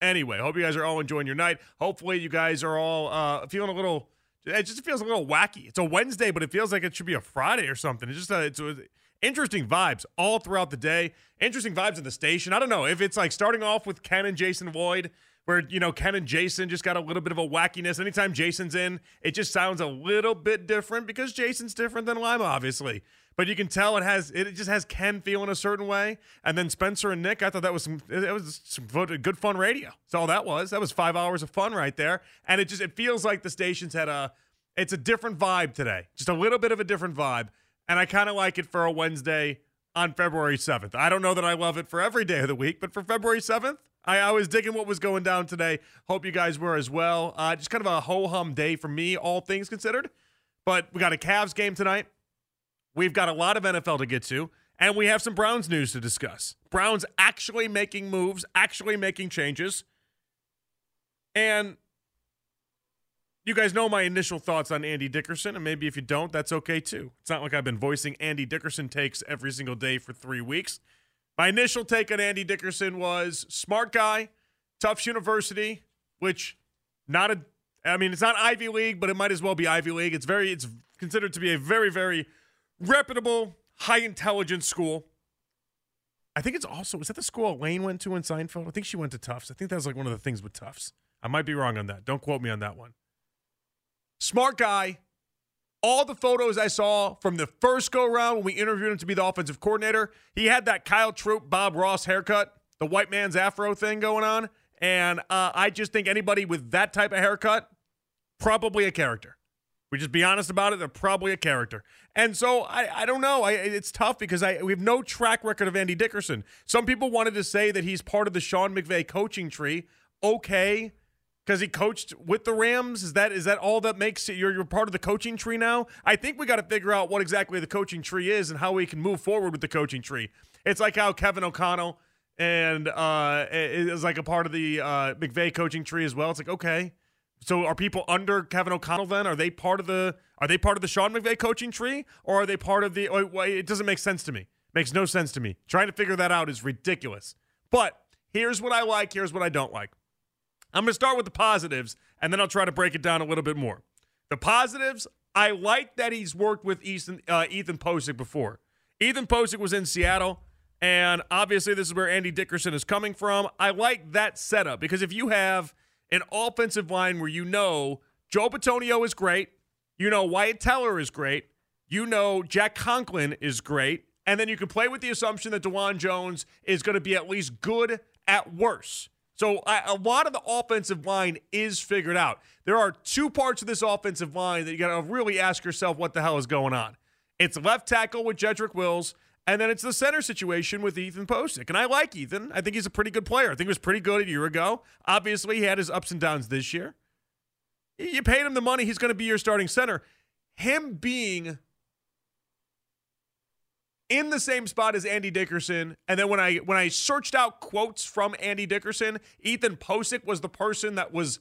Anyway, hope you guys are all enjoying your night. Hopefully, you guys are all uh, feeling a little. It just feels a little wacky. It's a Wednesday, but it feels like it should be a Friday or something. It's just a, it's a, interesting vibes all throughout the day. Interesting vibes in the station. I don't know if it's like starting off with Ken and Jason Lloyd, where you know Ken and Jason just got a little bit of a wackiness. Anytime Jason's in, it just sounds a little bit different because Jason's different than Lima, obviously. But you can tell it has it just has Ken feeling a certain way, and then Spencer and Nick. I thought that was some it was some good fun radio. That's all that was. That was five hours of fun right there, and it just it feels like the station's had a it's a different vibe today, just a little bit of a different vibe, and I kind of like it for a Wednesday on February seventh. I don't know that I love it for every day of the week, but for February seventh, I, I, was digging what was going down today. Hope you guys were as well. Uh, just kind of a ho hum day for me, all things considered. But we got a Cavs game tonight. We've got a lot of NFL to get to, and we have some Browns news to discuss. Browns actually making moves, actually making changes. And you guys know my initial thoughts on Andy Dickerson, and maybe if you don't, that's okay too. It's not like I've been voicing Andy Dickerson takes every single day for three weeks. My initial take on Andy Dickerson was smart guy, Tufts University, which not a I mean it's not Ivy League, but it might as well be Ivy League. It's very it's considered to be a very very reputable, high intelligence school. I think it's also is that the school Elaine went to in Seinfeld? I think she went to Tufts. I think that was like one of the things with Tufts. I might be wrong on that. Don't quote me on that one. Smart guy, all the photos I saw from the first go around when we interviewed him to be the offensive coordinator, he had that Kyle Troup, Bob Ross haircut, the white man's afro thing going on. And uh, I just think anybody with that type of haircut, probably a character. We just be honest about it. They're probably a character. And so I, I don't know. I, it's tough because I we have no track record of Andy Dickerson. Some people wanted to say that he's part of the Sean McVay coaching tree. Okay because he coached with the Rams? Is that is that all that makes it you're, you're part of the coaching tree now? I think we got to figure out what exactly the coaching tree is and how we can move forward with the coaching tree. It's like how Kevin O'Connell and uh, is like a part of the uh, McVay coaching tree as well. It's like okay, so are people under Kevin O'Connell then? Are they part of the are they part of the Sean McVay coaching tree or are they part of the? Oh, it doesn't make sense to me. Makes no sense to me. Trying to figure that out is ridiculous. But here's what I like. Here's what I don't like. I'm going to start with the positives, and then I'll try to break it down a little bit more. The positives, I like that he's worked with Ethan, uh, Ethan Pocic before. Ethan Pocic was in Seattle, and obviously this is where Andy Dickerson is coming from. I like that setup because if you have an offensive line where you know Joe Bitonio is great, you know Wyatt Teller is great, you know Jack Conklin is great, and then you can play with the assumption that Dawand Jones is going to be at least good at worse. So I, a lot of the offensive line is figured out. There are two parts of this offensive line that you got to really ask yourself what the hell is going on. It's left tackle with Jedrick Wills, and then it's the center situation with Ethan Pocic. And I like Ethan. I think he's a pretty good player. I think he was pretty good a year ago. Obviously, he had his ups and downs this year. You paid him the money, he's going to be your starting center. Him being in the same spot as Andy Dickerson. And then when I when I searched out quotes from Andy Dickerson, Ethan Pocic was the person that was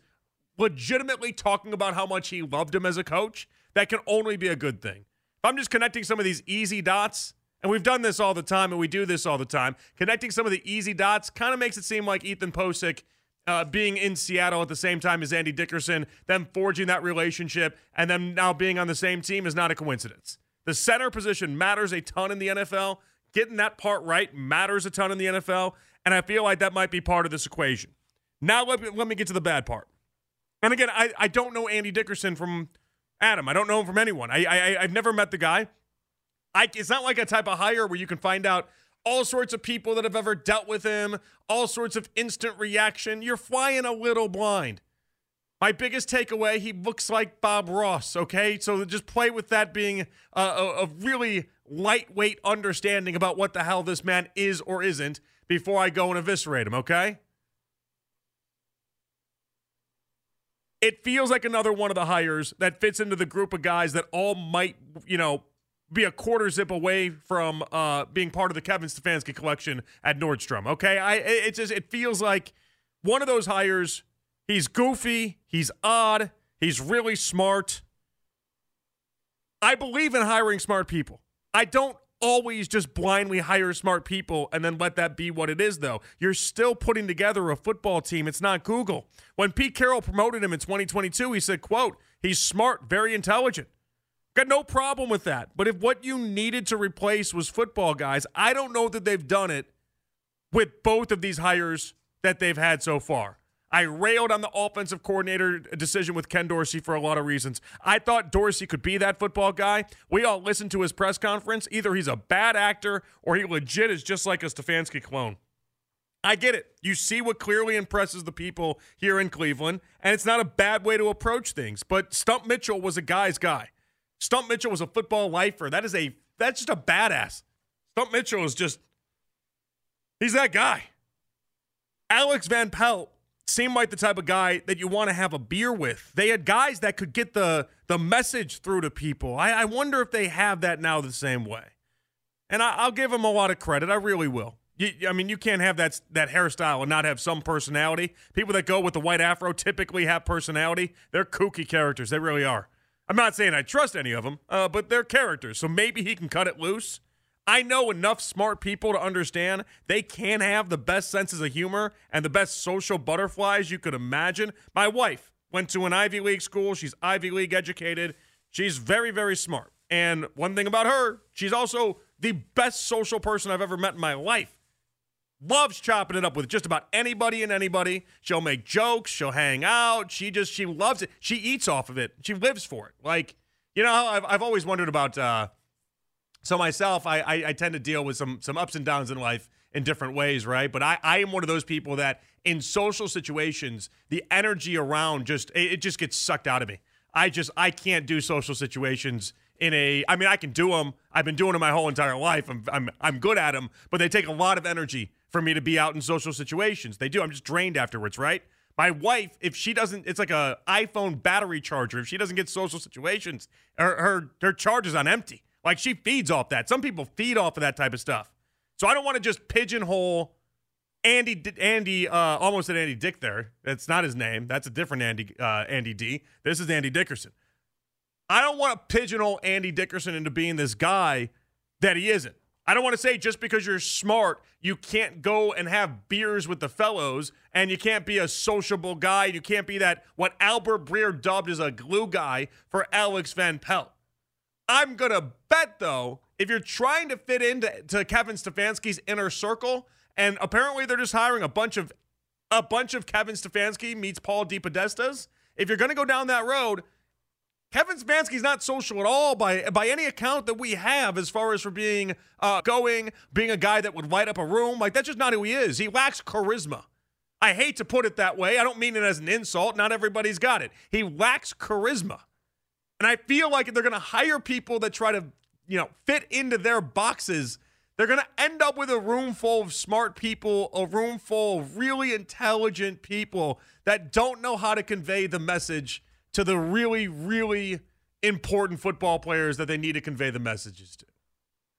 legitimately talking about how much he loved him as a coach. That can only be a good thing. If I'm just connecting some of these easy dots, and we've done this all the time, and we do this all the time, connecting some of the easy dots kind of makes it seem like Ethan Pocic. Uh, being in Seattle at the same time as Andy Dickerson, them forging that relationship, and them now being on the same team is not a coincidence. The center position matters a ton in the NFL. Getting that part right matters a ton in the NFL. And I feel like that might be part of this equation. Now, let me, let me get to the bad part. And again, I, I don't know Andy Dickerson from Adam. I don't know him from anyone. I, I, I've never met the guy. I, it's not like a type of hire where you can find out all sorts of people that have ever dealt with him, all sorts of instant reaction. You're flying a little blind. My biggest takeaway, he looks like Bob Ross, okay? So just play with that being a, a, a, really lightweight understanding about what the hell this man is or isn't before I go and eviscerate him, okay? It feels like another one of the hires that fits into the group of guys that all might, you know, be a quarter zip away from uh, being part of the Kevin Stefanski collection at Nordstrom, okay? I it just it feels like one of those hires He's goofy. He's odd. He's really smart. I believe in hiring smart people. I don't always just blindly hire smart people and then let that be what it is, though. You're still putting together a football team. It's not Google. When Pete Carroll promoted him in 2022, he said, quote, he's smart, very intelligent. Got no problem with that. But if what you needed to replace was football guys, I don't know that they've done it with both of these hires that they've had so far. I railed on the offensive coordinator decision with Ken Dorsey for a lot of reasons. I thought Dorsey could be that football guy. We all listened to his press conference. Either he's a bad actor or he legit is just like a Stefanski clone. I get it. You see what clearly impresses the people here in Cleveland, and it's not a bad way to approach things. But Stump Mitchell was a guy's guy. Stump Mitchell was a football lifer. That is a that's just a badass. Stump Mitchell is just he's that guy. Alex Van Pelt seemed like the type of guy that you want to have a beer with. They had guys that could get the the message through to people. I, I wonder if they have that now the same way. And I, will give them a lot of credit. I really will. You, I mean, you can't have that that hairstyle and not have some personality. People that go with the white afro typically have personality. They're kooky characters. They really are. I'm not saying I trust any of them, uh, but they're characters. So maybe he can cut it loose I know enough smart people to understand they can have the best senses of humor and the best social butterflies you could imagine. My wife went to an Ivy League school. She's Ivy League educated. She's very, very smart. And one thing about her, she's also the best social person I've ever met in my life. Loves chopping it up with just about anybody and anybody. She'll make jokes. She'll hang out. She just, she loves it. She eats off of it. She lives for it. Like, you know, I've, I've always wondered about, uh, so myself, I, I, I tend to deal with some some ups and downs in life in different ways, right? But I, I am one of those people that in social situations, the energy around just it, it just gets sucked out of me. I just I can't do social situations in a I mean I can do them. I've been doing them my whole entire life. I'm I'm I'm good at them, but they take a lot of energy for me to be out in social situations. They do. I'm just drained afterwards, right? My wife, if she doesn't, it's like a iPhone battery charger. If she doesn't get social situations, her her, her charge is on empty. Like she feeds off that. Some people feed off of that type of stuff. So I don't want to just pigeonhole Andy Andy uh, almost said Andy Dick there. That's not his name. That's a different Andy uh, Andy D. This is Andy Dickerson. I don't want to pigeonhole Andy Dickerson into being this guy that he isn't. I don't want to say just because you're smart, you can't go and have beers with the fellows and you can't be a sociable guy. You can't be that what Albert Breer dubbed as a glue guy for Alex Van Pelt. I'm going to bet, though, if you're trying to fit into to Kevin Stefanski's inner circle, and apparently they're just hiring a bunch of a bunch of Kevin Stefanski meets Paul DePodestas. If you're going to go down that road, Kevin Stefanski's not social at all by by any account that we have, as far as for being uh, going, being a guy that would light up a room. Like that's just not who he is. He lacks charisma. I hate to put it that way. I don't mean it as an insult. Not everybody's got it. He lacks charisma. And I feel like they're going to hire people that try to, you know, fit into their boxes, they're going to end up with a room full of smart people, a room full of really intelligent people that don't know how to convey the message to the really, really important football players that they need to convey the messages to.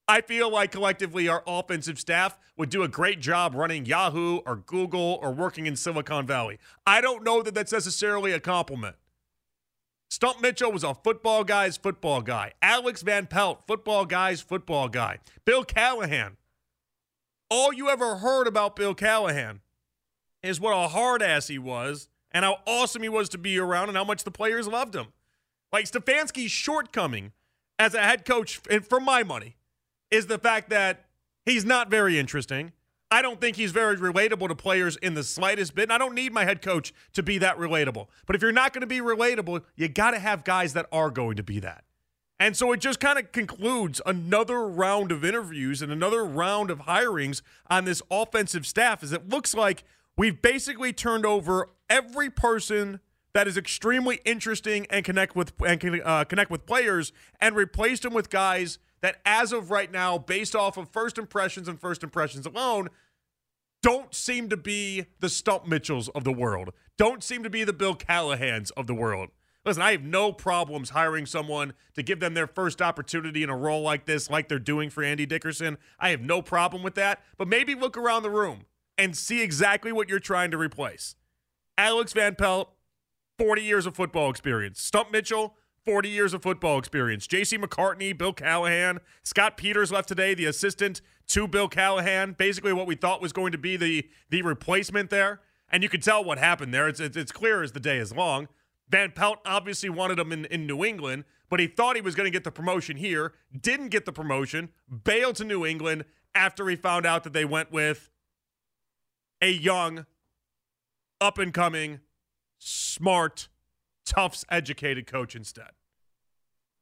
I feel like collectively our offensive staff would do a great job running Yahoo or Google or working in Silicon Valley. I don't know that that's necessarily a compliment. Stump Mitchell was a football guy's football guy. Alex Van Pelt, football guy's football guy. Bill Callahan. All you ever heard about Bill Callahan is what a hard ass he was and how awesome he was to be around and how much the players loved him. Like Stefanski's shortcoming as a head coach, and for my money, is the fact that he's not very interesting. I don't think he's very relatable to players in the slightest bit. And I don't need my head coach to be that relatable. But if you're not going to be relatable, you got to have guys that are going to be that. And so it just kind of concludes another round of interviews and another round of hirings on this offensive staff. As it looks like we've basically turned over every person that is extremely interesting and connect with and can uh, connect with players and replaced them with guys that as of right now, based off of first impressions and first impressions alone, don't seem to be the Stump Mitchells of the world. Don't seem to be the Bill Callahans of the world. Listen, I have no problems hiring someone to give them their first opportunity in a role like this, like they're doing for Andy Dickerson. I have no problem with that. But maybe look around the room and see exactly what you're trying to replace. Alex Van Pelt, 40 years of football experience. Stump Mitchell, 40 years of football experience. J.C. McCartney, Bill Callahan, Scott Peters left today, the assistant to Bill Callahan. Basically, what we thought was going to be the the replacement there, and you can tell what happened there. It's it's, it's clear as the day is long. Van Pelt obviously wanted him in, in New England, but he thought he was going to get the promotion here. Didn't get the promotion. Bailed to New England after he found out that they went with a young, up and coming, smart, Tufts educated coach instead.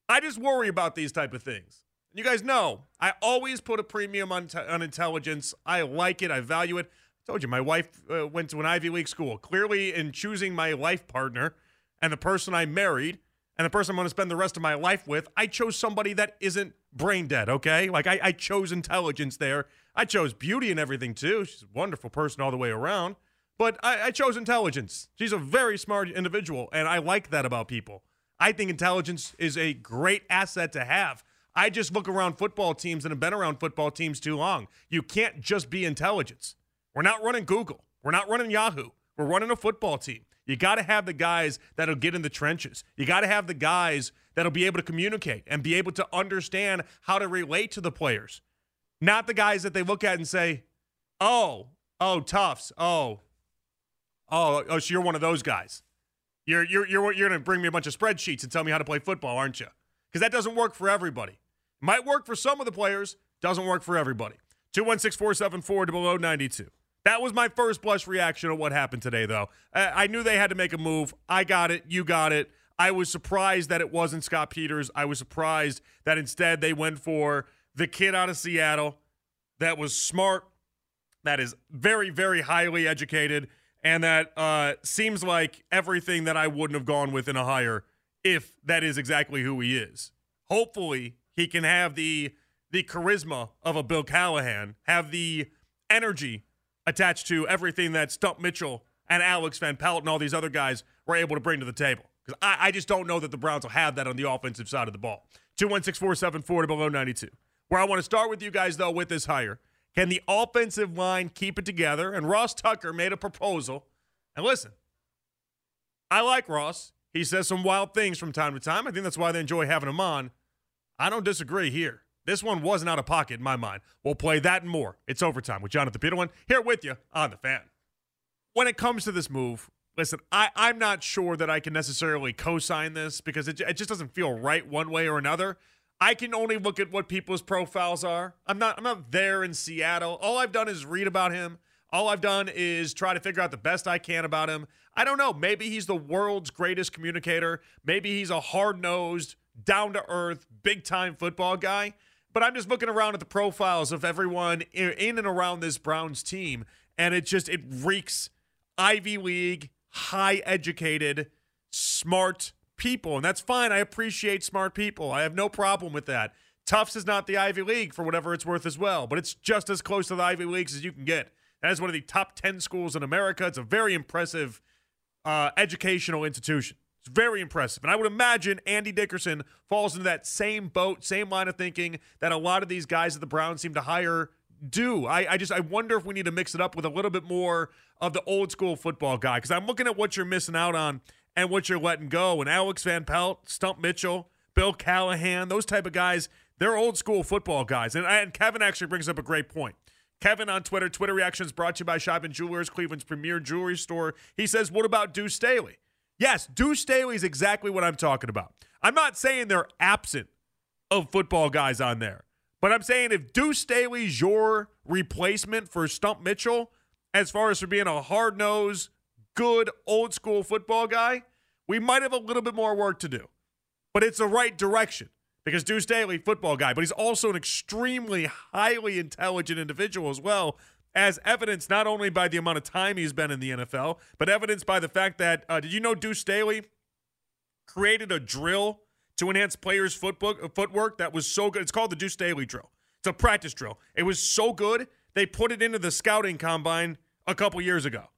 I just worry about these type of things. You guys know I always put a premium on, t- on intelligence. I like it. I value it. I told you my wife uh, went to an Ivy League school. Clearly, in choosing my life partner and the person I married and the person I'm going to spend the rest of my life with, I chose somebody that isn't brain dead. Okay, like I, I chose intelligence there. I chose beauty and everything too. She's a wonderful person all the way around. But I, I chose intelligence. She's a very smart individual, and I like that about people. I think intelligence is a great asset to have. I just look around football teams and have been around football teams too long. You can't just be intelligence. We're not running Google. We're not running Yahoo. We're running a football team. You got to have the guys that'll get in the trenches. You got to have the guys that'll be able to communicate and be able to understand how to relate to the players. Not the guys that they look at and say, "Oh, oh, Tufts. Oh, oh, oh, so you're one of those guys. You're you're you're you're going to bring me a bunch of spreadsheets and tell me how to play football, aren't you? Because that doesn't work for everybody. Might work for some of the players, doesn't work for everybody. 216 474 below 92. That was my first blush reaction of what happened today, though. I knew they had to make a move. I got it. You got it. I was surprised that it wasn't Scott Peters. I was surprised that instead they went for the kid out of Seattle that was smart, that is very, very highly educated, and that uh, seems like everything that I wouldn't have gone with in a hire if that is exactly who he is. Hopefully, he can have the the charisma of a Bill Callahan, have the energy attached to everything that Stump Mitchell and Alex Van Pelt and all these other guys were able to bring to the table. Because I, I, just don't know that the Browns will have that on the offensive side of the ball. 216 474 to below 92. Where I want to start with you guys, though, with this hire. Can the offensive line keep it together? And Ross Tucker made a proposal. And listen, I like Ross. He says some wild things from time to time. I think that's why they enjoy having him on. I don't disagree here. This one wasn't out of pocket in my mind. We'll play that and more. It's overtime with Jonathan Peterlin here with you on the fan. When it comes to this move, listen, I, I'm not sure that I can necessarily co sign this because it, it just doesn't feel right one way or another. I can only look at what people's profiles are. I'm not I'm not there in Seattle. All I've done is read about him. All I've done is try to figure out the best I can about him. I don't know. Maybe he's the world's greatest communicator. Maybe he's a hard-nosed, down-to-earth, big-time football guy. But I'm just looking around at the profiles of everyone in and around this Browns team and it just it reeks Ivy League, high educated, smart people. And that's fine. I appreciate smart people. I have no problem with that. Tufts is not the Ivy League for whatever it's worth as well, but it's just as close to the Ivy Leagues as you can get. That is one of the top 10 schools in America. It's a very impressive uh, educational institution. It's very impressive. And I would imagine Andy Dickerson falls into that same boat, same line of thinking that a lot of these guys at the Browns seem to hire do. I, I just I wonder if we need to mix it up with a little bit more of the old school football guy because I'm looking at what you're missing out on and what you're letting go. And Alex Van Pelt, Stump Mitchell, Bill Callahan, those type of guys, they're old school football guys. And, and Kevin actually brings up a great point. Kevin on Twitter, Twitter reactions brought to you by Shopin Jewelers, Cleveland's premier jewelry store. He says, What about Deuce Staley? Yes, Deuce Staley is exactly what I'm talking about. I'm not saying they're absent of football guys on there, but I'm saying if Deuce Staley's your replacement for Stump Mitchell, as far as for being a hard nosed, good old school football guy, we might have a little bit more work to do. But it's the right direction because Deuce Staley, football guy, but he's also an extremely highly intelligent individual as well, as evidenced not only by the amount of time he's been in the NFL, but evidenced by the fact that uh, did you know Deuce Staley created a drill to enhance players' footbook, footwork that was so good? It's called the Deuce Staley drill. It's a practice drill. It was so good they put it into the scouting combine a couple years ago.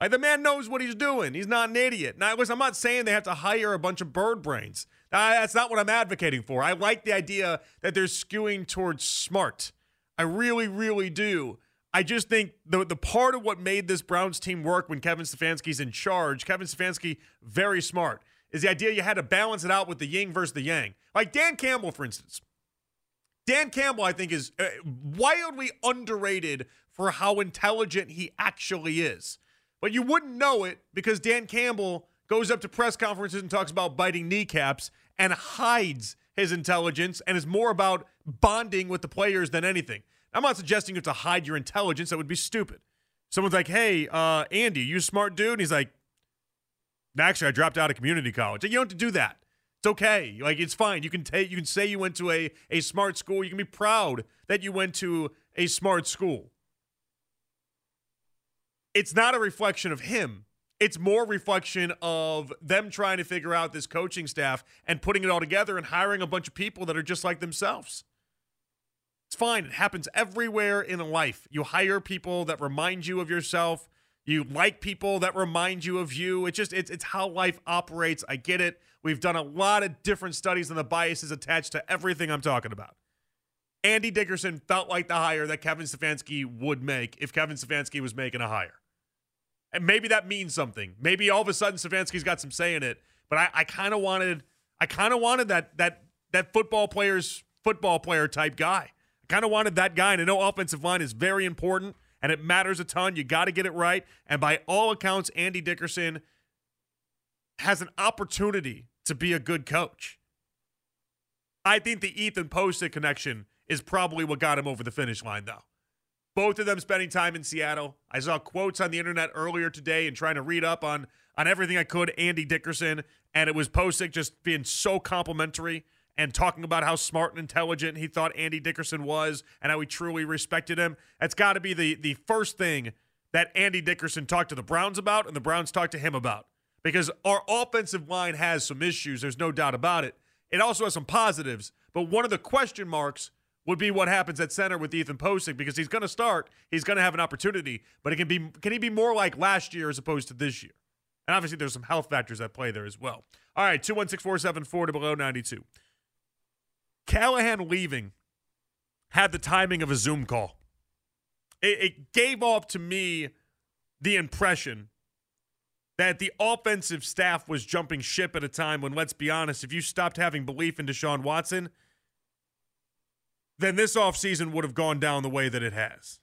Like the man knows what he's doing. He's not an idiot. Now, listen, I'm not saying they have to hire a bunch of bird brains. that's not what I'm advocating for. I like the idea that they're skewing towards smart. I really, really do. I just think the the part of what made this Browns team work when Kevin Stefanski's in charge, Kevin Stefanski, very smart, is the idea you had to balance it out with the yin versus the yang. Like Dan Campbell, for instance. Dan Campbell, I think, is uh, wildly underrated for how intelligent he actually is. But you wouldn't know it because Dan Campbell goes up to press conferences and talks about biting kneecaps and hides his intelligence and is more about bonding with the players than anything. I'm not suggesting you have to hide your intelligence. That would be stupid. Someone's like, hey, uh, Andy, you smart dude? And he's like, actually, I dropped out of community college. You don't have to do that. It's okay. Like it's fine. You can take you can say you went to a, a smart school. You can be proud that you went to a smart school. It's not a reflection of him. It's more reflection of them trying to figure out this coaching staff and putting it all together and hiring a bunch of people that are just like themselves. It's fine. It happens everywhere in life. You hire people that remind you of yourself. You like people that remind you of you. It's just it's it's how life operates. I get it. We've done a lot of different studies on the biases attached to everything I'm talking about. Andy Dickerson felt like the hire that Kevin Stefanski would make if Kevin Stefanski was making a hire. And maybe that means something. Maybe all of a sudden Stefanski's got some say in it. But I, I kind of wanted I kind of wanted that that that football player's football player type guy. I kind of wanted that guy. And I know offensive line is very important and it matters a ton. You got to get it right. And by all accounts, Andy Dickerson has an opportunity to be a good coach. I think the Ethan Pocic connection is probably what got him over the finish line, though. Both of them spending time in Seattle. I saw quotes on the internet earlier today and trying to read up on on everything I could. Andy Dickerson and it was Pocic just being so complimentary and talking about how smart and intelligent he thought Andy Dickerson was and how he truly respected him. That's got to be the the first thing that Andy Dickerson talked to the Browns about and the Browns talked to him about because our offensive line has some issues. There's no doubt about it. It also has some positives, but one of the question marks would be what happens at center with Ethan Pocic because he's going to start. He's going to have an opportunity, but it can be can he be more like last year as opposed to this year? And obviously, there's some health factors at play there as well. All right, two one six four seven four to below ninety two. Callahan leaving had the timing of a Zoom call. It, it gave off to me the impression that the offensive staff was jumping ship at a time when, let's be honest, if you stopped having belief in Deshaun Watson, then this offseason would have gone down the way that it has.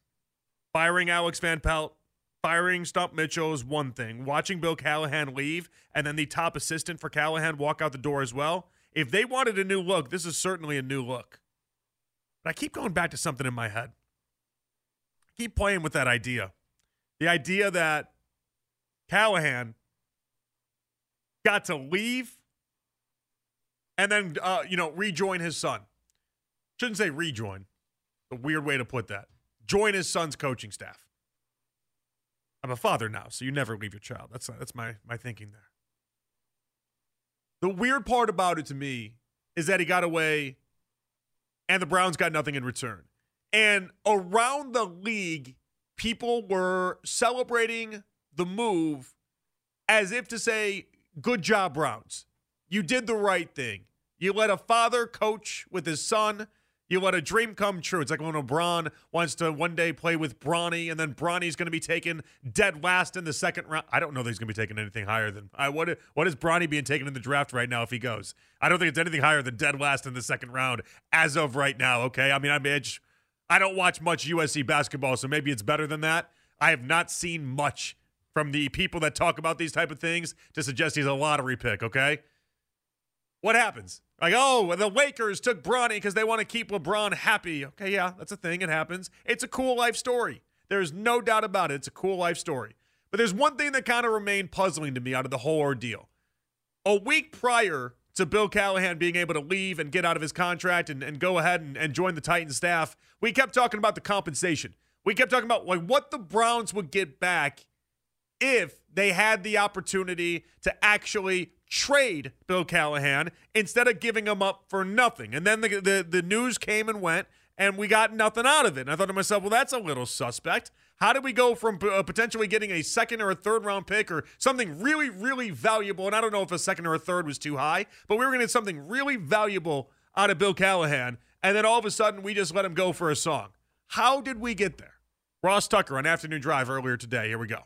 Firing Alex Van Pelt, firing Stump Mitchell is one thing. Watching Bill Callahan leave and then the top assistant for Callahan walk out the door as well. If they wanted a new look, this is certainly a new look. But I keep going back to something in my head. I keep playing with that idea. The idea that Callahan got to leave and then, uh, you know, rejoin his son. Shouldn't say rejoin. A weird way to put that. Join his son's coaching staff. I'm a father now, so you never leave your child. That's that's my my thinking there. The weird part about it to me is that he got away and the Browns got nothing in return. And around the league, people were celebrating the move as if to say, Good job, Browns. You did the right thing. You let a father coach with his son. You let a dream come true. It's like when LeBron wants to one day play with Bronny, and then Bronny's going to be taken dead last in the second round. I don't know that he's going to be taking anything higher than I. What what is Bronny being taken in the draft right now if he goes? I don't think it's anything higher than dead last in the second round as of right now. Okay, I mean I'm edge. I don't watch much USC basketball, so maybe it's better than that. I have not seen much from the people that talk about these type of things to suggest he's a lottery pick, okay? What happens? Like, oh, the Lakers took Bronny because they want to keep LeBron happy. Okay, yeah, that's a thing. It happens. It's a cool life story. There's no doubt about it. It's a cool life story. But there's one thing that kind of remained puzzling to me out of the whole ordeal. A week prior to Bill Callahan being able to leave and get out of his contract and, and go ahead and, and join the Titans staff, we kept talking about the compensation. We kept talking about like what the Browns would get back if they had the opportunity to actually trade Bill Callahan instead of giving him up for nothing. And then the, the, the news came and went, and we got nothing out of it. And I thought to myself, well, that's a little suspect. How did we go from uh, potentially getting a second or a third round pick or something really, really valuable? And I don't know if a second or a third was too high, but we were going to get something really valuable out of Bill Callahan. And then all of a sudden, we just let him go for a song. How did we get there? Ross Tucker on Afternoon Drive earlier today. Here we go.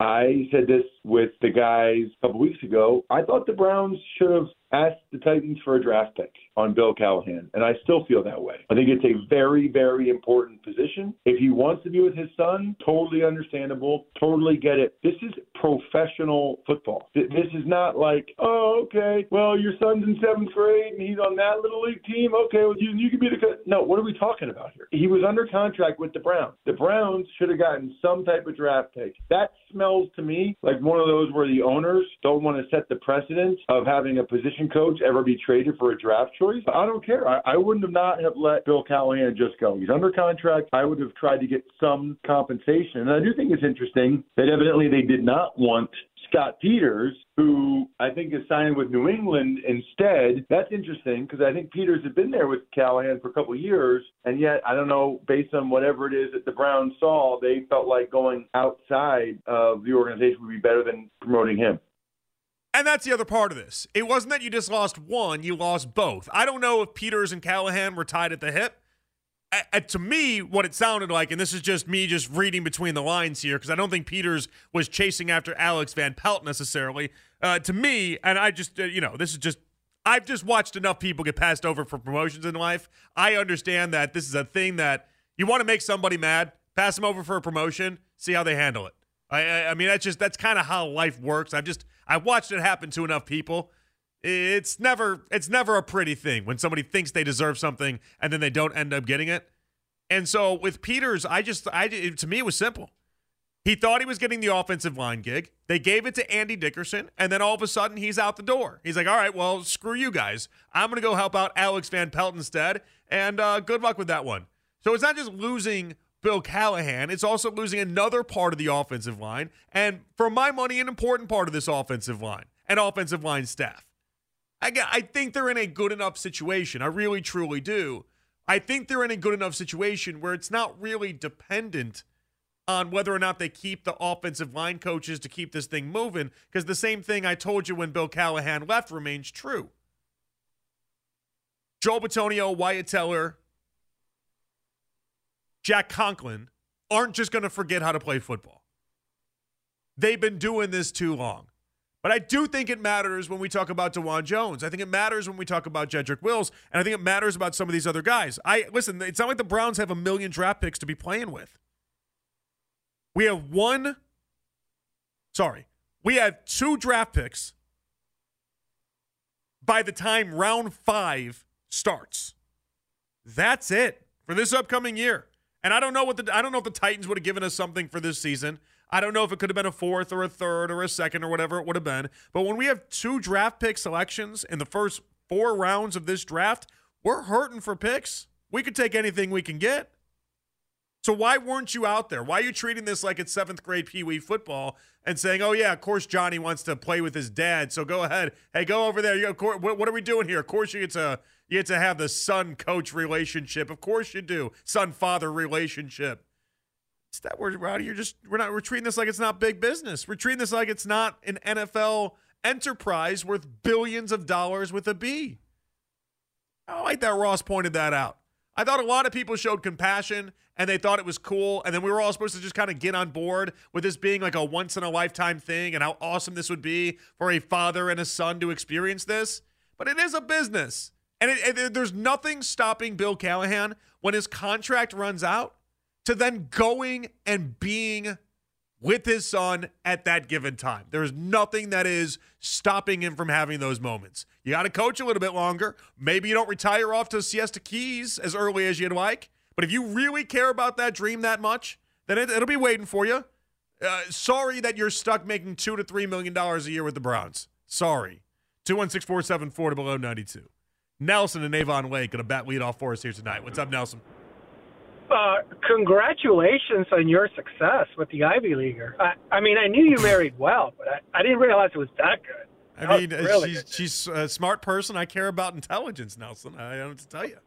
I said this with the guys a couple weeks ago. I thought the Browns should have asked the Titans for a draft pick on Bill Callahan, and I still feel that way. I think it's a very, very important position. If he wants to be with his son, totally understandable, totally get it. This is professional football. This is not like, oh, okay, well, your son's in seventh grade and he's on that little league team. Okay, well, you, you can be the. Co-. No, what are we talking about here? He was under contract with the Browns. The Browns should have gotten some type of draft pick. That smells to me like one of those where the owners don't want to set the precedent of having a position coach ever be traded for a draft choice. I don't care. I, I wouldn't have not have let Bill Callahan just go. He's under contract. I would have tried to get some compensation. And I do think it's interesting that evidently they did not want Scott Peters, who I think is signing with New England instead. That's interesting because I think Peters had been there with Callahan for a couple of years, and yet I don't know, based on whatever it is that the Browns saw, they felt like going outside of the organization would be better than promoting him. And that's the other part of this. It wasn't that you just lost one, you lost both. I don't know if Peters and Callahan were tied at the hip. Uh, to me, what it sounded like, and this is just me just reading between the lines here, because I don't think Peters was chasing after Alex Van Pelt necessarily. Uh, to me, and I just, uh, you know, this is just, I've just watched enough people get passed over for promotions in life. I understand that this is a thing that you want to make somebody mad, pass them over for a promotion, see how they handle it. I, I, I mean, that's just, that's kind of how life works. I've just, I've watched it happen to enough people. It's never it's never a pretty thing when somebody thinks they deserve something and then they don't end up getting it. And so with Peters, I just I to me it was simple. He thought he was getting the offensive line gig. They gave it to Andy Dickerson, and then all of a sudden he's out the door. He's like, "All right, well, screw you guys. I'm going to go help out Alex Van Pelt instead, and uh, good luck with that one." So it's not just losing Bill Callahan; it's also losing another part of the offensive line, and for my money, an important part of this offensive line and offensive line staff. I, I think they're in a good enough situation. I really, truly do. I think they're in a good enough situation where it's not really dependent on whether or not they keep the offensive line coaches to keep this thing moving, because the same thing I told you when Bill Callahan left remains true. Joe Bitonio, Wyatt Teller, Jack Conklin aren't just going to forget how to play football. They've been doing this too long. But I do think it matters when we talk about Dawand Jones. I think it matters when we talk about Jedrick Wills, and I think it matters about some of these other guys. I listen. It's not like the Browns have a million draft picks to be playing with. We have one. Sorry, we have two draft picks by the time round five starts. That's it for this upcoming year. And I don't know what the I don't know if the Titans would have given us something for this season. I don't know if it could have been a fourth or a third or a second or whatever it would have been. But when we have two draft pick selections in the first four rounds of this draft, we're hurting for picks. We could take anything we can get. So why weren't you out there? Why are you treating this like it's seventh grade Pee Wee football and saying, "Oh yeah, of course Johnny wants to play with his dad, so go ahead. Hey, go over there. You what, what are we doing here? Of course you get to you get to have the son coach relationship. Of course you do, son father relationship. It's that we're out here just we're not we're treating this like it's not big business. We're treating this like it's not an NFL enterprise worth billions of dollars with a B. I like that Ross pointed that out. I thought a lot of people showed compassion and they thought it was cool. And then we were all supposed to just kind of get on board with this being like a once in a lifetime thing and how awesome this would be for a father and a son to experience this. But it is a business. And it, it, there's nothing stopping Bill Callahan when his contract runs out to then going and being with his son at that given time. There's nothing that is stopping him from having those moments. You got to coach a little bit longer. Maybe you don't retire off to Siesta Keys as early as you'd like. But if you really care about that dream that much, then it, will be waiting for you. Uh, sorry that you're stuck making two to three million dollars a year with the Browns. Sorry. Two one six four seven four to below ninety two. Nelson and Avon Lake going to bat lead off for us here tonight. What's up, Nelson? Uh, congratulations on your success with the Ivy Leaguer. I, I mean, I knew you married well, but I, I didn't realize it was that good. That I mean, really she's, she's a smart person. I care about intelligence, Nelson. I don't have to tell you.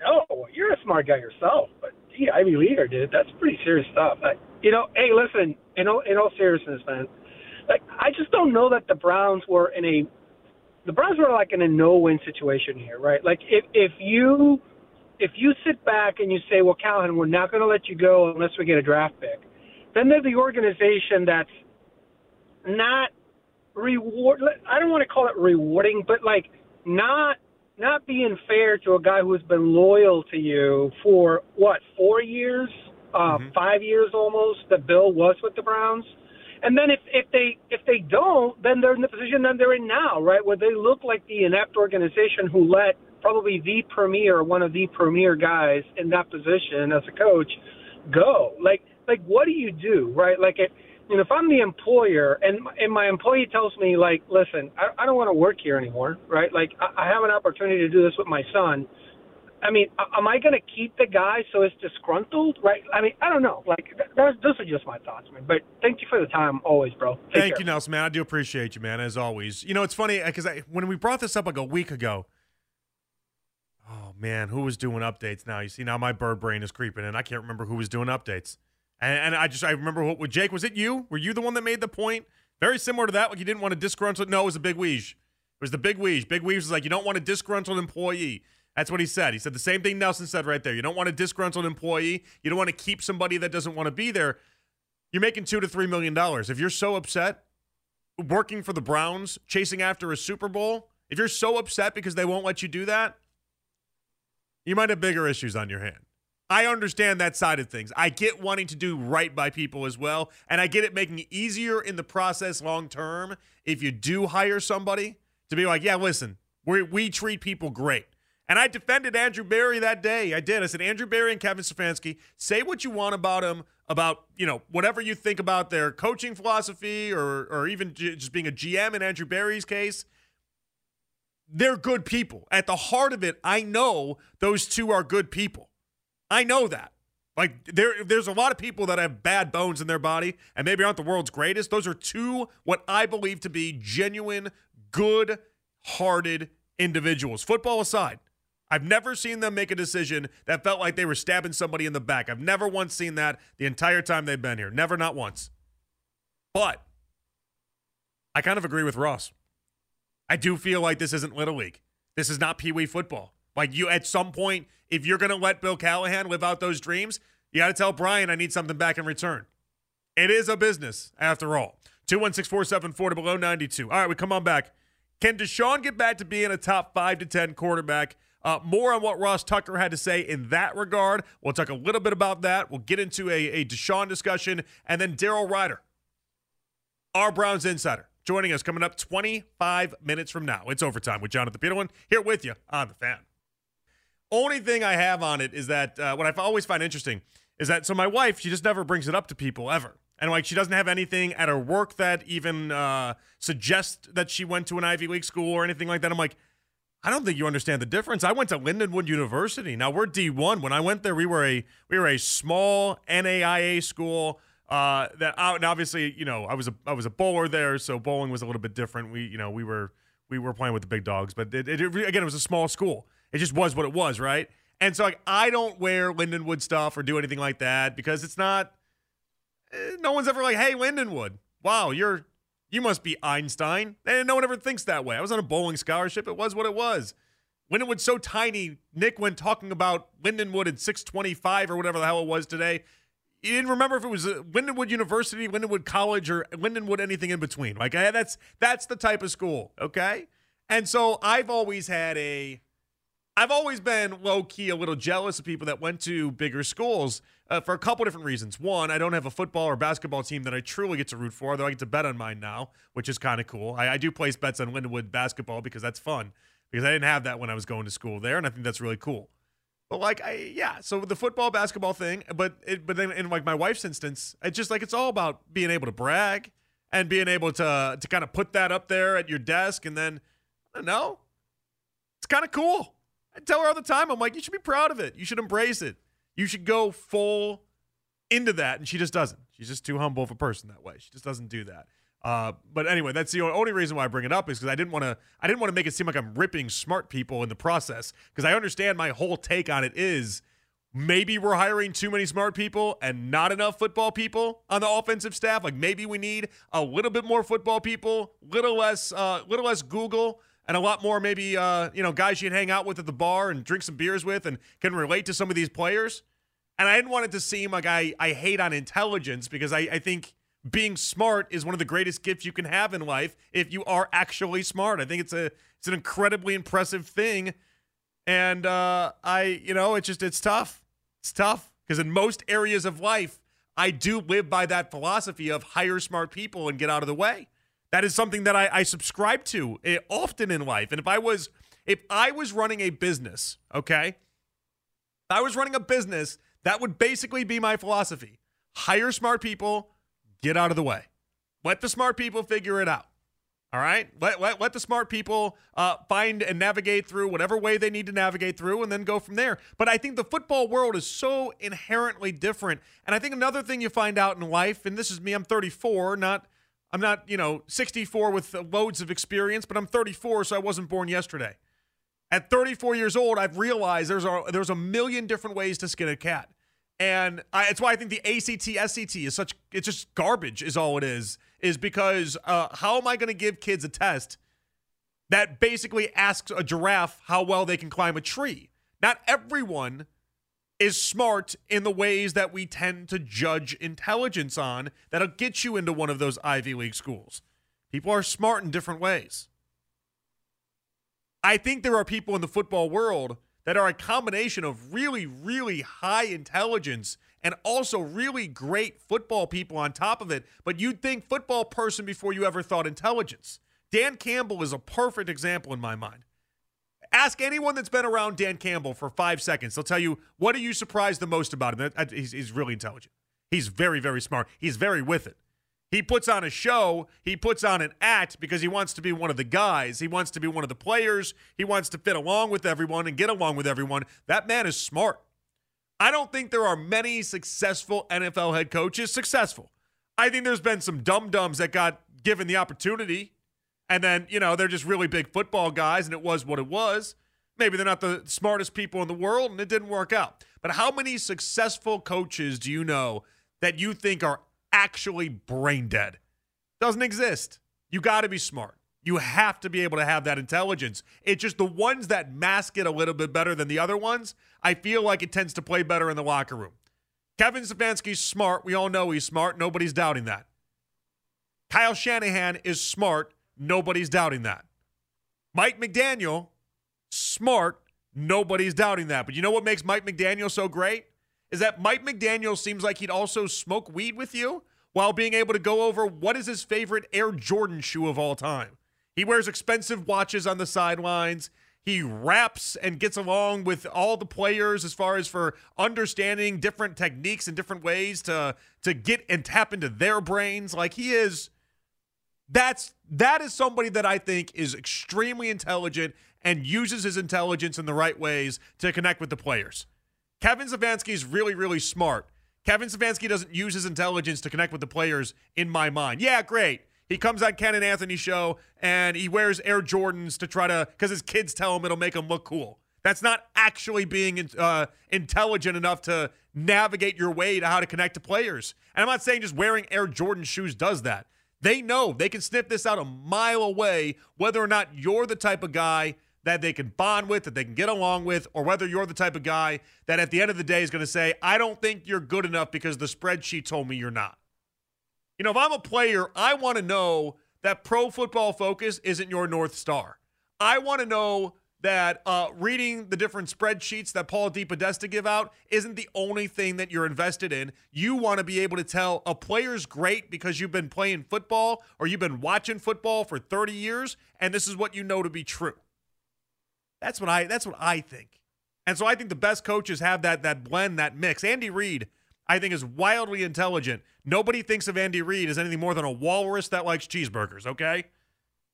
No, you're a smart guy yourself, but the Ivy Leaguer, dude, that's pretty serious stuff. I, you know, hey, listen, in all, in all seriousness, man, like I just don't know that the Browns were in a the Browns were like in a no-win situation here, right? Like if if you if you sit back and you say, well, Callahan, we're not going to let you go unless we get a draft pick, then they're the organization that's not reward. I don't want to call it rewarding, but like not not being fair to a guy who's been loyal to you for what four years, uh, mm-hmm. five years almost. That Bill was with the Browns, and then if if they if they don't, then they're in the position that they're in now, right, where they look like the inept organization who let probably the premier, one of the premier guys in that position as a coach, go. Like like what do you do, right? Like it you know, if I'm the employer and and my employee tells me like, listen, I, I don't want to work here anymore, right? Like I, I have an opportunity to do this with my son. I mean, am I going to keep the guy so it's disgruntled, right? I mean, I don't know. Like, those, those are just my thoughts, man. But thank you for the time, always, bro. Take thank care. you, Nelson, man. I do appreciate you, man, as always. You know, it's funny because when we brought this up like a week ago, man, who was doing updates now? You see, now my bird brain is creeping, and I can't remember who was doing updates. And, and I just I remember what Jake. Was it you? Were you the one that made the point? Very similar to that. Like you didn't want to disgruntled. No, it was a big weege. It was the big weege. Big weege was like you don't want a disgruntled employee. That's what he said. He said the same thing Nelson said right there. You don't want a disgruntled employee. You don't want to keep somebody that doesn't want to be there. You're making two to three million dollars. If you're so upset, working for the Browns, chasing after a Super Bowl, if you're so upset because they won't let you do that, you might have bigger issues on your hand. I understand that side of things. I get wanting to do right by people as well. And I get it making it easier in the process long term if you do hire somebody to be like, yeah, listen, we, we treat people great. And I defended Andrew Berry that day. I did. I said, Andrew Berry and Kevin Stefanski, say what you want about them, about, you know, whatever you think about their coaching philosophy or, or even just being a GM in Andrew Berry's case. They're good people. At the heart of it, I know those two are good people. I know that. Like there, there's a lot of people that have bad bones in their body and maybe aren't the world's greatest. Those are two what I believe to be genuine, good-hearted individuals. Football aside, I've never seen them make a decision that felt like they were stabbing somebody in the back. I've never once seen that the entire time they've been here. Never, not once. But I kind of agree with Ross. I do feel like this isn't Little League. This is not Pee Wee football. Like you, at some point, if you're going to let Bill Callahan live out those dreams, you got to tell Brian I need something back in return. It is a business, after all. 216 474 to below 92. All right, we come on back. Can Deshaun get back to being a top 5 to 10 quarterback? Uh, more on what Ross Tucker had to say in that regard. We'll talk a little bit about that. We'll get into a, a Deshaun discussion. And then Daryl Ruiter, our Browns insider, joining us coming up 25 minutes from now. It's overtime with Jonathan Peterlin here with you on The Fan. Only thing I have on it is that uh, what I always find interesting is that so my wife she just never brings it up to people ever, and like she doesn't have anything at her work that even uh, suggests that she went to an Ivy League school or anything like that. I'm like, I don't think you understand the difference. I went to Lindenwood University. Now we're D1. When I went there, we were a we were a small NAIA school. Uh, that uh, and obviously, you know, I was a I was a bowler there, so bowling was a little bit different. We, you know, we were we were playing with the big dogs, but it, it, again, it was a small school. It just was what it was, right? And so like I don't wear Lindenwood stuff or do anything like that because it's not. Eh, no one's ever like, "Hey, Lindenwood, wow, you're you must be Einstein." And no one ever thinks that way. I was on a bowling scholarship. It was what it was. Lindenwood's so tiny. Nick, when talking about Lindenwood at 625 or whatever the hell it was today, you didn't remember if it was uh, Lindenwood University, Lindenwood College, or Lindenwood anything in between. Like that's that's the type of school, okay? And so I've always had a I've always been low key a little jealous of people that went to bigger schools uh, for a couple different reasons. One, I don't have a football or basketball team that I truly get to root for, though I get to bet on mine now, which is kind of cool. I, I, do place bets on Lindenwood basketball because that's fun, because I didn't have that when I was going to school there, and I think that's really cool. But like, I yeah, so the football basketball thing, but it, but then in like my wife's instance, it's just like it's all about being able to brag and being able to to kind of put that up there at your desk, and then I don't know, it's kind of cool. I tell her all the time, I'm like, you should be proud of it. You should embrace it. You should go full into that. And she just doesn't. She's just too humble of a person that way. She just doesn't do that. Uh, but anyway, that's the only reason why I bring it up is because I didn't want to. I didn't want to make it seem like I'm ripping smart people in the process. Because I understand my whole take on it is maybe we're hiring too many smart people and not enough football people on the offensive staff. Like maybe we need a little bit more football people, little less, uh, little less Google, and a lot more maybe uh, you know guys you'd hang out with at the bar and drink some beers with and can relate to some of these players. And I didn't want it to seem like I, I hate on intelligence because I, I think being smart is one of the greatest gifts you can have in life if you are actually smart. I think it's a it's an incredibly impressive thing. And uh, I, you know, it's just it's tough. It's tough because in most areas of life, I do live by that philosophy of hire smart people and get out of the way. That is something that I, I subscribe to eh, often in life. And if I was if I was running a business, okay, if I was running a business, that would basically be my philosophy. Hire smart people, get out of the way. Let the smart people figure it out. All right. Let, let, let the smart people uh, find and navigate through whatever way they need to navigate through and then go from there. But I think the football world is so inherently different. And I think another thing you find out in life, and this is me, I'm 34, not. I'm not, you know, 64 with loads of experience, but I'm 34, so I wasn't born yesterday. At 34 years old, I've realized there's a there's a million different ways to skin a cat, and I, it's why I think the ACT SAT is such it's just garbage is all it is is because uh, how am I going to give kids a test that basically asks a giraffe how well they can climb a tree? Not everyone is smart in the ways that we tend to judge intelligence on that'll get you into one of those Ivy League schools. People are smart in different ways. I think there are people in the football world that are a combination of really, really high intelligence and also really great football people on top of it. But you'd think football person before you ever thought intelligence. Dan Campbell is a perfect example in my mind. Ask anyone that's been around Dan Campbell for five seconds. They'll tell you, what are you surprised the most about him? He's, really intelligent. He's very, very smart. He's very with it. He puts on a show, he puts on an act because he wants to be one of the guys. He wants to be one of the players. He wants to fit along with everyone and get along with everyone. That man is smart. I don't think there are many successful NFL head coaches successful. I think there's been some dum dums that got given the opportunity, and then, you know, they're just really big football guys, and it was what it was. Maybe they're not the smartest people in the world, and it didn't work out. But how many successful coaches do you know that you think are actually brain dead? Doesn't exist. You got to be smart. You have to be able to have that intelligence. It's just the ones that mask it a little bit better than the other ones. I feel like it tends to play better in the locker room. Kevin Stefanski's smart. We all know he's smart. Nobody's doubting that. Kyle Shanahan is smart. Nobody's doubting that. Mike McDaniel, smart. Nobody's doubting that. But you know what makes Mike McDaniel so great? Is that Mike McDaniel seems like he'd also smoke weed with you while being able to go over what is his favorite Air Jordan shoe of all time. He wears expensive watches on the sidelines. He raps and gets along with all the players as far as for understanding different techniques and different ways to to get and tap into their brains. Like he is that's that is somebody that I think is extremely intelligent and uses his intelligence in the right ways to connect with the players. Kevin Stefanski is really, really smart. Kevin Stefanski doesn't use his intelligence to connect with the players in my mind. Yeah, great. He comes on Ken and Anthony show and he wears Air Jordans to try to because his kids tell him it'll make him look cool. That's not actually being uh, intelligent enough to navigate your way to how to connect to players. And I'm not saying just wearing Air Jordan shoes does that. They know they can sniff this out a mile away whether or not you're the type of guy that they can bond with, that they can get along with, or whether you're the type of guy that at the end of the day is going to say, I don't think you're good enough because the spreadsheet told me you're not. You know, if I'm a player, I want to know that pro football focus isn't your North Star. I want to know that uh, reading the different spreadsheets that Paul DePodesta give out isn't the only thing that you're invested in. You want to be able to tell a player's great because you've been playing football or you've been watching football for 30 years, and this is what you know to be true. That's what I that's what I think. And so I think the best coaches have that that blend, that mix. Andy Reid I think is wildly intelligent. Nobody thinks of Andy Reid as anything more than a walrus that likes cheeseburgers. Okay,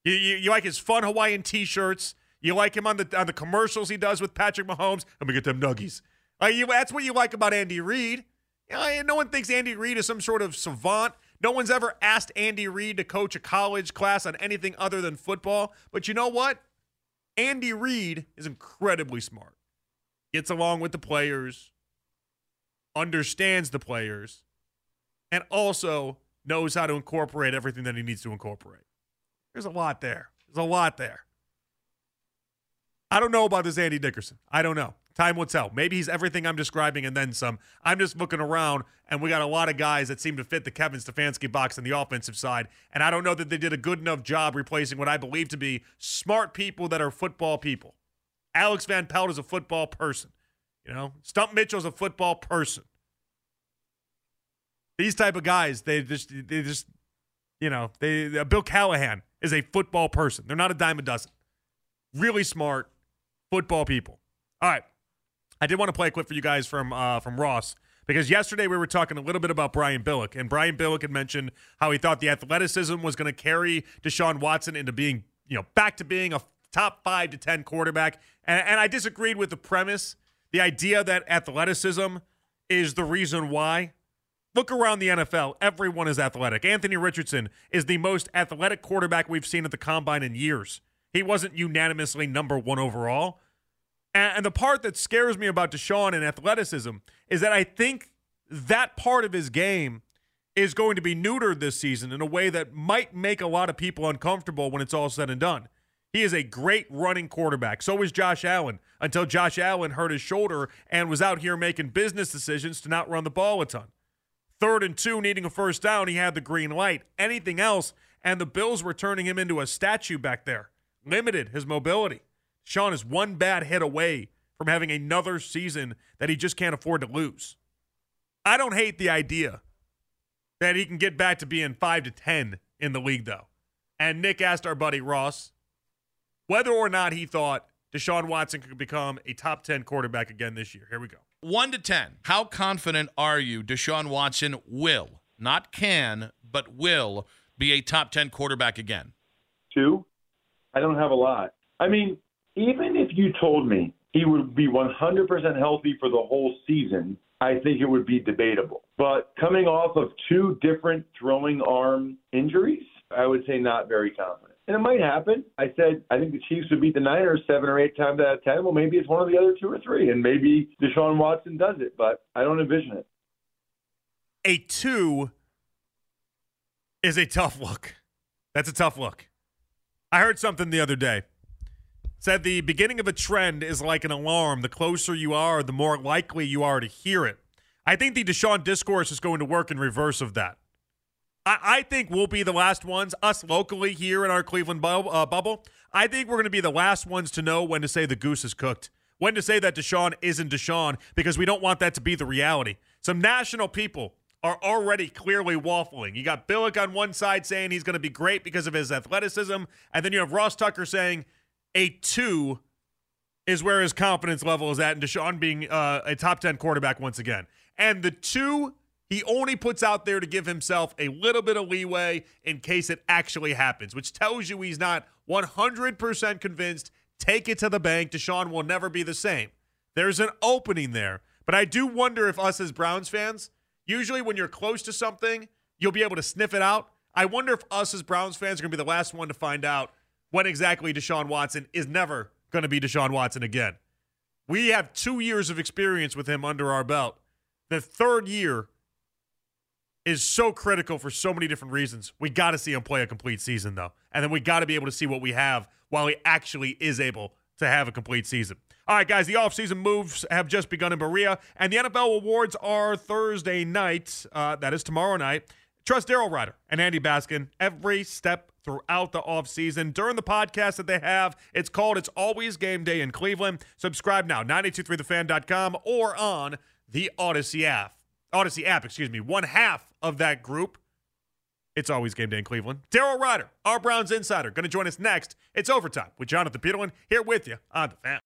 you, you, you like his fun Hawaiian T-shirts. You like him on the on the commercials he does with Patrick Mahomes. Let me get them nuggies. Like you, that's what you like about Andy Reid. You know, no one thinks Andy Reid is some sort of savant. No one's ever asked Andy Reid to coach a college class on anything other than football. But you know what? Andy Reid is incredibly smart. Gets along with the players, understands the players, and also knows how to incorporate everything that he needs to incorporate. There's a lot there. There's a lot there. I don't know about this Andy Dickerson. I don't know. Time will tell. Maybe he's everything I'm describing and then some. I'm just looking around, and we got a lot of guys that seem to fit the Kevin Stefanski box on the offensive side. And I don't know that they did a good enough job replacing what I believe to be smart people that are football people. Alex Van Pelt is a football person. You know, Stump Mitchell's a football person. These type of guys, they just, they just, you know, they. Uh, Bill Callahan is a football person. They're not a dime a dozen. Really smart football people. All right, I did want to play a clip for you guys from uh, from Ross because yesterday we were talking a little bit about Brian Billick, and Brian Billick had mentioned how he thought the athleticism was going to carry Deshaun Watson into being, you know, back to being a top five to ten quarterback. And, and I disagreed with the premise, the idea that athleticism is the reason why. Look around the NFL. Everyone is athletic. Anthony Richardson is the most athletic quarterback we've seen at the combine in years. He wasn't unanimously number one overall. And the part that scares me about Deshaun and athleticism is that I think that part of his game is going to be neutered this season in a way that might make a lot of people uncomfortable when it's all said and done. He is a great running quarterback. So is Josh Allen until Josh Allen hurt his shoulder and was out here making business decisions to not run the ball a ton. Third and two, needing a first down, he had the green light. Anything else, and the Bills were turning him into a statue back there, limited his mobility. Sean is one bad hit away from having another season that he just can't afford to lose. I don't hate the idea that he can get back to being 5 to 10 in the league, though. And Nick asked our buddy Ross whether or not he thought Deshaun Watson could become a top 10 quarterback again this year. Here we go. 1 to 10. How confident are you Deshaun Watson will, not can, but will be a top 10 quarterback again? Two. I don't have a lot. I mean, even if you told me he would be 100% healthy for the whole season, I think it would be debatable. But coming off of two different throwing arm injuries, I would say not very confident. And it might happen. I said I think the Chiefs would beat the Niners seven or eight times out of ten. Well, maybe it's one of the other two or three, and maybe Deshaun Watson does it, but I don't envision it. A two is a tough look. That's a tough look. I heard something the other day. Said the beginning of a trend is like an alarm. The closer you are, the more likely you are to hear it. I think the Deshaun discourse is going to work in reverse of that. I, I think we'll be the last ones, us locally here in our Cleveland bu- uh, bubble. I think we're going to be the last ones to know when to say the goose is cooked, when to say that Deshaun isn't Deshaun, because we don't want that to be the reality. Some national people are already clearly waffling. You got Billick on one side saying he's going to be great because of his athleticism, and then you have Ross Tucker saying a two is where his confidence level is at, and Deshaun being uh, a top 10 quarterback once again. And the two he only puts out there to give himself a little bit of leeway in case it actually happens, which tells you he's not 100% convinced. Take it to the bank. Deshaun will never be the same. There's an opening there. But I do wonder if us as Browns fans, usually when you're close to something, you'll be able to sniff it out. I wonder if us as Browns fans are going to be the last one to find out when exactly Deshaun Watson is never going to be Deshaun Watson again. We have two years of experience with him under our belt. The third year is so critical for so many different reasons. We got to see him play a complete season, though. And then we got to be able to see what we have while he actually is able to have a complete season. All right, guys, the offseason moves have just begun in Berea, and the NFL awards are Thursday night. Uh, that is tomorrow night. Trust Daryl Ruiter and Andy Baskin every step throughout the offseason. During the podcast that they have, it's called It's Always Game Day in Cleveland. Subscribe now, 923thefan.com or on the Audacy app. Audacy app, excuse me. One half of that group. It's always game day in Cleveland. Daryl Ruiter, our Browns insider, going to join us next. It's overtime with Jonathan Peterlin here with you on the fan.